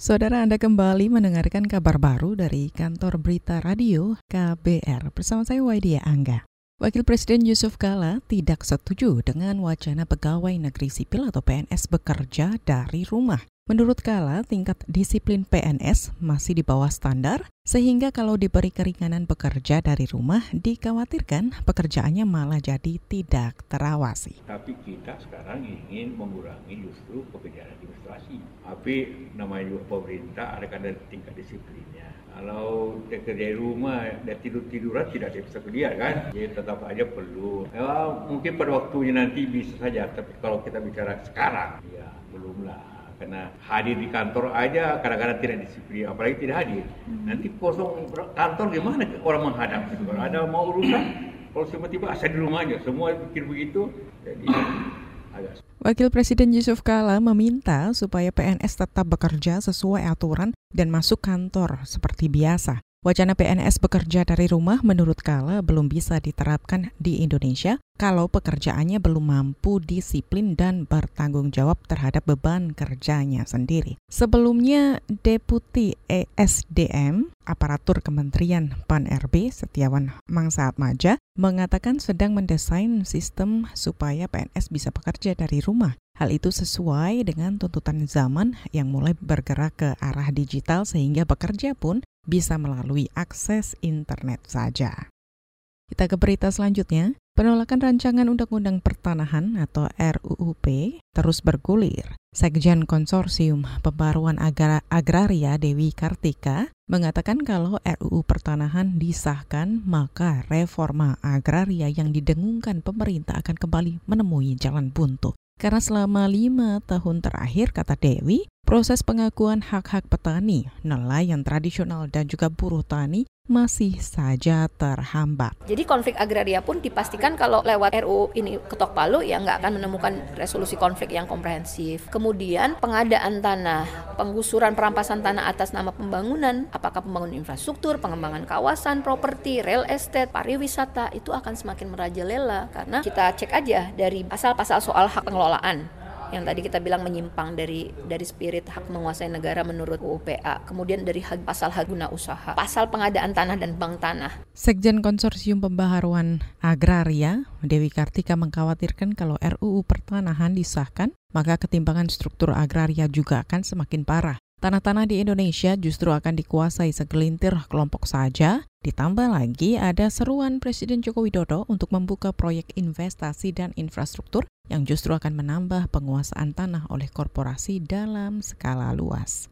Saudara Anda kembali mendengarkan kabar baru dari kantor berita radio KBR bersama saya Waidia Angga. Wakil Presiden Yusuf Kala tidak setuju dengan wacana pegawai negeri sipil atau PNS bekerja dari rumah. Menurut Kala, tingkat disiplin PNS masih di bawah standar, sehingga kalau diberi keringanan bekerja dari rumah, dikhawatirkan pekerjaannya malah jadi tidak terawasi. Tapi kita sekarang ingin mengurangi justru pekerjaan administrasi. Tapi namanya juga pemerintah ada kan tingkat disiplinnya. Kalau dia kerja di rumah, dia tidur-tiduran tidak bisa kerja kan. Jadi tetap aja perlu. Ya, mungkin pada waktunya nanti bisa saja, tapi kalau kita bicara sekarang, ya belumlah karena hadir di kantor aja kadang-kadang tidak disiplin apalagi tidak hadir. Hmm. nanti kosong kantor gimana orang menghadap? Kalau ada mau urusan? Kalau tiba-tiba saya di rumah aja. Semua pikir begitu jadi agak Wakil Presiden Yusuf Kala meminta supaya PNS tetap bekerja sesuai aturan dan masuk kantor seperti biasa. Wacana PNS bekerja dari rumah menurut Kala belum bisa diterapkan di Indonesia kalau pekerjaannya belum mampu disiplin dan bertanggung jawab terhadap beban kerjanya sendiri. Sebelumnya, Deputi ESDM Aparatur Kementerian PAN-RB Setiawan Mangsaat Maja mengatakan sedang mendesain sistem supaya PNS bisa bekerja dari rumah. Hal itu sesuai dengan tuntutan zaman yang mulai bergerak ke arah digital sehingga bekerja pun bisa melalui akses internet saja. Kita ke berita selanjutnya. Penolakan rancangan Undang-Undang Pertanahan atau RUUP terus bergulir. Sekjen Konsorsium Pembaruan Agra Agraria Dewi Kartika mengatakan kalau RUU Pertanahan disahkan, maka reforma agraria yang didengungkan pemerintah akan kembali menemui jalan buntu. Karena selama lima tahun terakhir, kata Dewi, proses pengakuan hak-hak petani, nelayan tradisional, dan juga buruh tani masih saja terhambat. Jadi konflik agraria pun dipastikan kalau lewat RU ini ketok palu ya nggak akan menemukan resolusi konflik yang komprehensif. Kemudian pengadaan tanah, penggusuran perampasan tanah atas nama pembangunan, apakah pembangunan infrastruktur, pengembangan kawasan, properti, real estate, pariwisata itu akan semakin merajalela karena kita cek aja dari pasal-pasal soal hak pengelolaan yang tadi kita bilang menyimpang dari dari spirit hak menguasai negara menurut UPA. Kemudian dari hak, pasal hak guna usaha, pasal pengadaan tanah dan bank tanah. Sekjen Konsorsium Pembaharuan Agraria, Dewi Kartika mengkhawatirkan kalau RUU Pertanahan disahkan, maka ketimpangan struktur agraria juga akan semakin parah. Tanah-tanah di Indonesia justru akan dikuasai segelintir kelompok saja. Ditambah lagi ada seruan Presiden Joko Widodo untuk membuka proyek investasi dan infrastruktur yang justru akan menambah penguasaan tanah oleh korporasi dalam skala luas.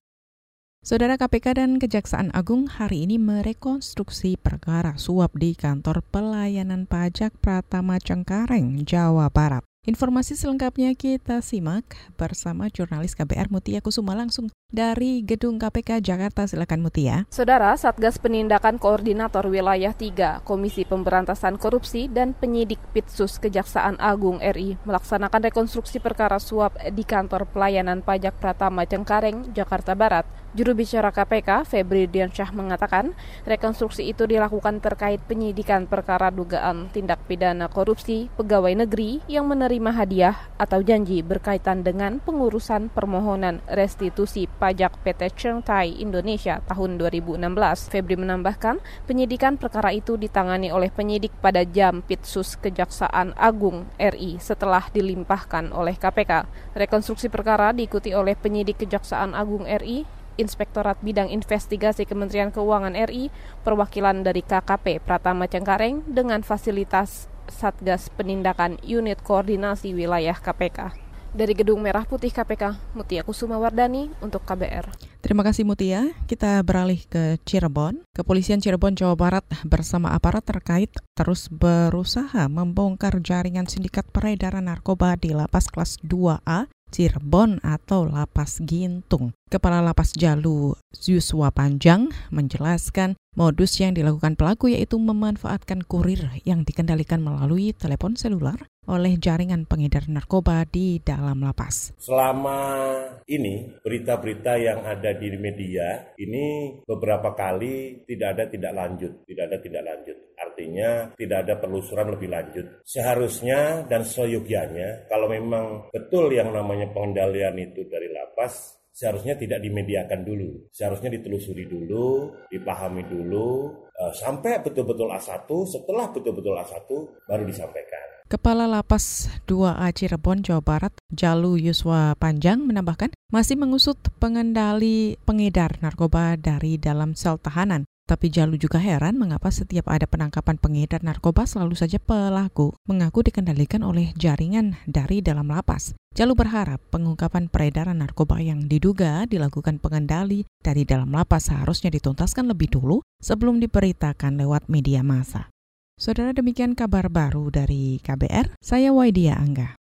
Saudara KPK dan Kejaksaan Agung hari ini merekonstruksi perkara suap di kantor pelayanan pajak Pratama Cengkareng, Jawa Barat. Informasi selengkapnya kita simak bersama jurnalis KBR Mutia Kusuma langsung dari Gedung KPK Jakarta. Silakan Mutia. Saudara, Satgas Penindakan Koordinator Wilayah 3, Komisi Pemberantasan Korupsi dan penyidik Pitsus Kejaksaan Agung RI melaksanakan rekonstruksi perkara suap di kantor pelayanan pajak Pratama Cengkareng, Jakarta Barat. Juru bicara KPK, Febri Diansyah mengatakan, rekonstruksi itu dilakukan terkait penyidikan perkara dugaan tindak pidana korupsi pegawai negeri yang menerima hadiah atau janji berkaitan dengan pengurusan permohonan restitusi pajak PT Chengtai Indonesia tahun 2016. Febri menambahkan, penyidikan perkara itu ditangani oleh penyidik pada jam Pitsus Kejaksaan Agung RI setelah dilimpahkan oleh KPK. Rekonstruksi perkara diikuti oleh penyidik Kejaksaan Agung RI Inspektorat Bidang Investigasi Kementerian Keuangan RI, perwakilan dari KKP Pratama Cengkareng dengan fasilitas Satgas Penindakan Unit Koordinasi Wilayah KPK. Dari Gedung Merah Putih KPK, Mutia Kusuma Wardani untuk KBR. Terima kasih Mutia. Kita beralih ke Cirebon. Kepolisian Cirebon, Jawa Barat bersama aparat terkait terus berusaha membongkar jaringan sindikat peredaran narkoba di lapas kelas 2A Cirebon atau Lapas Gintung. Kepala Lapas Jalu Yuswa Panjang menjelaskan modus yang dilakukan pelaku yaitu memanfaatkan kurir yang dikendalikan melalui telepon selular oleh jaringan pengedar narkoba di dalam lapas. Selama ini berita-berita yang ada di media ini beberapa kali tidak ada tidak lanjut, tidak ada tidak lanjut. Artinya tidak ada penelusuran lebih lanjut. Seharusnya dan seyogianya kalau memang betul yang namanya pengendalian itu dari lapas seharusnya tidak dimediakan dulu. Seharusnya ditelusuri dulu, dipahami dulu, uh, sampai betul-betul A1, setelah betul-betul A1 baru disampaikan. Kepala Lapas 2A Cirebon, Jawa Barat, Jalu Yuswa Panjang menambahkan masih mengusut pengendali pengedar narkoba dari dalam sel tahanan. Tapi Jalu juga heran mengapa setiap ada penangkapan pengedar narkoba selalu saja pelaku mengaku dikendalikan oleh jaringan dari dalam lapas. Jalu berharap pengungkapan peredaran narkoba yang diduga dilakukan pengendali dari dalam lapas seharusnya dituntaskan lebih dulu sebelum diberitakan lewat media massa. Saudara demikian kabar baru dari KBR, saya Waidia Angga.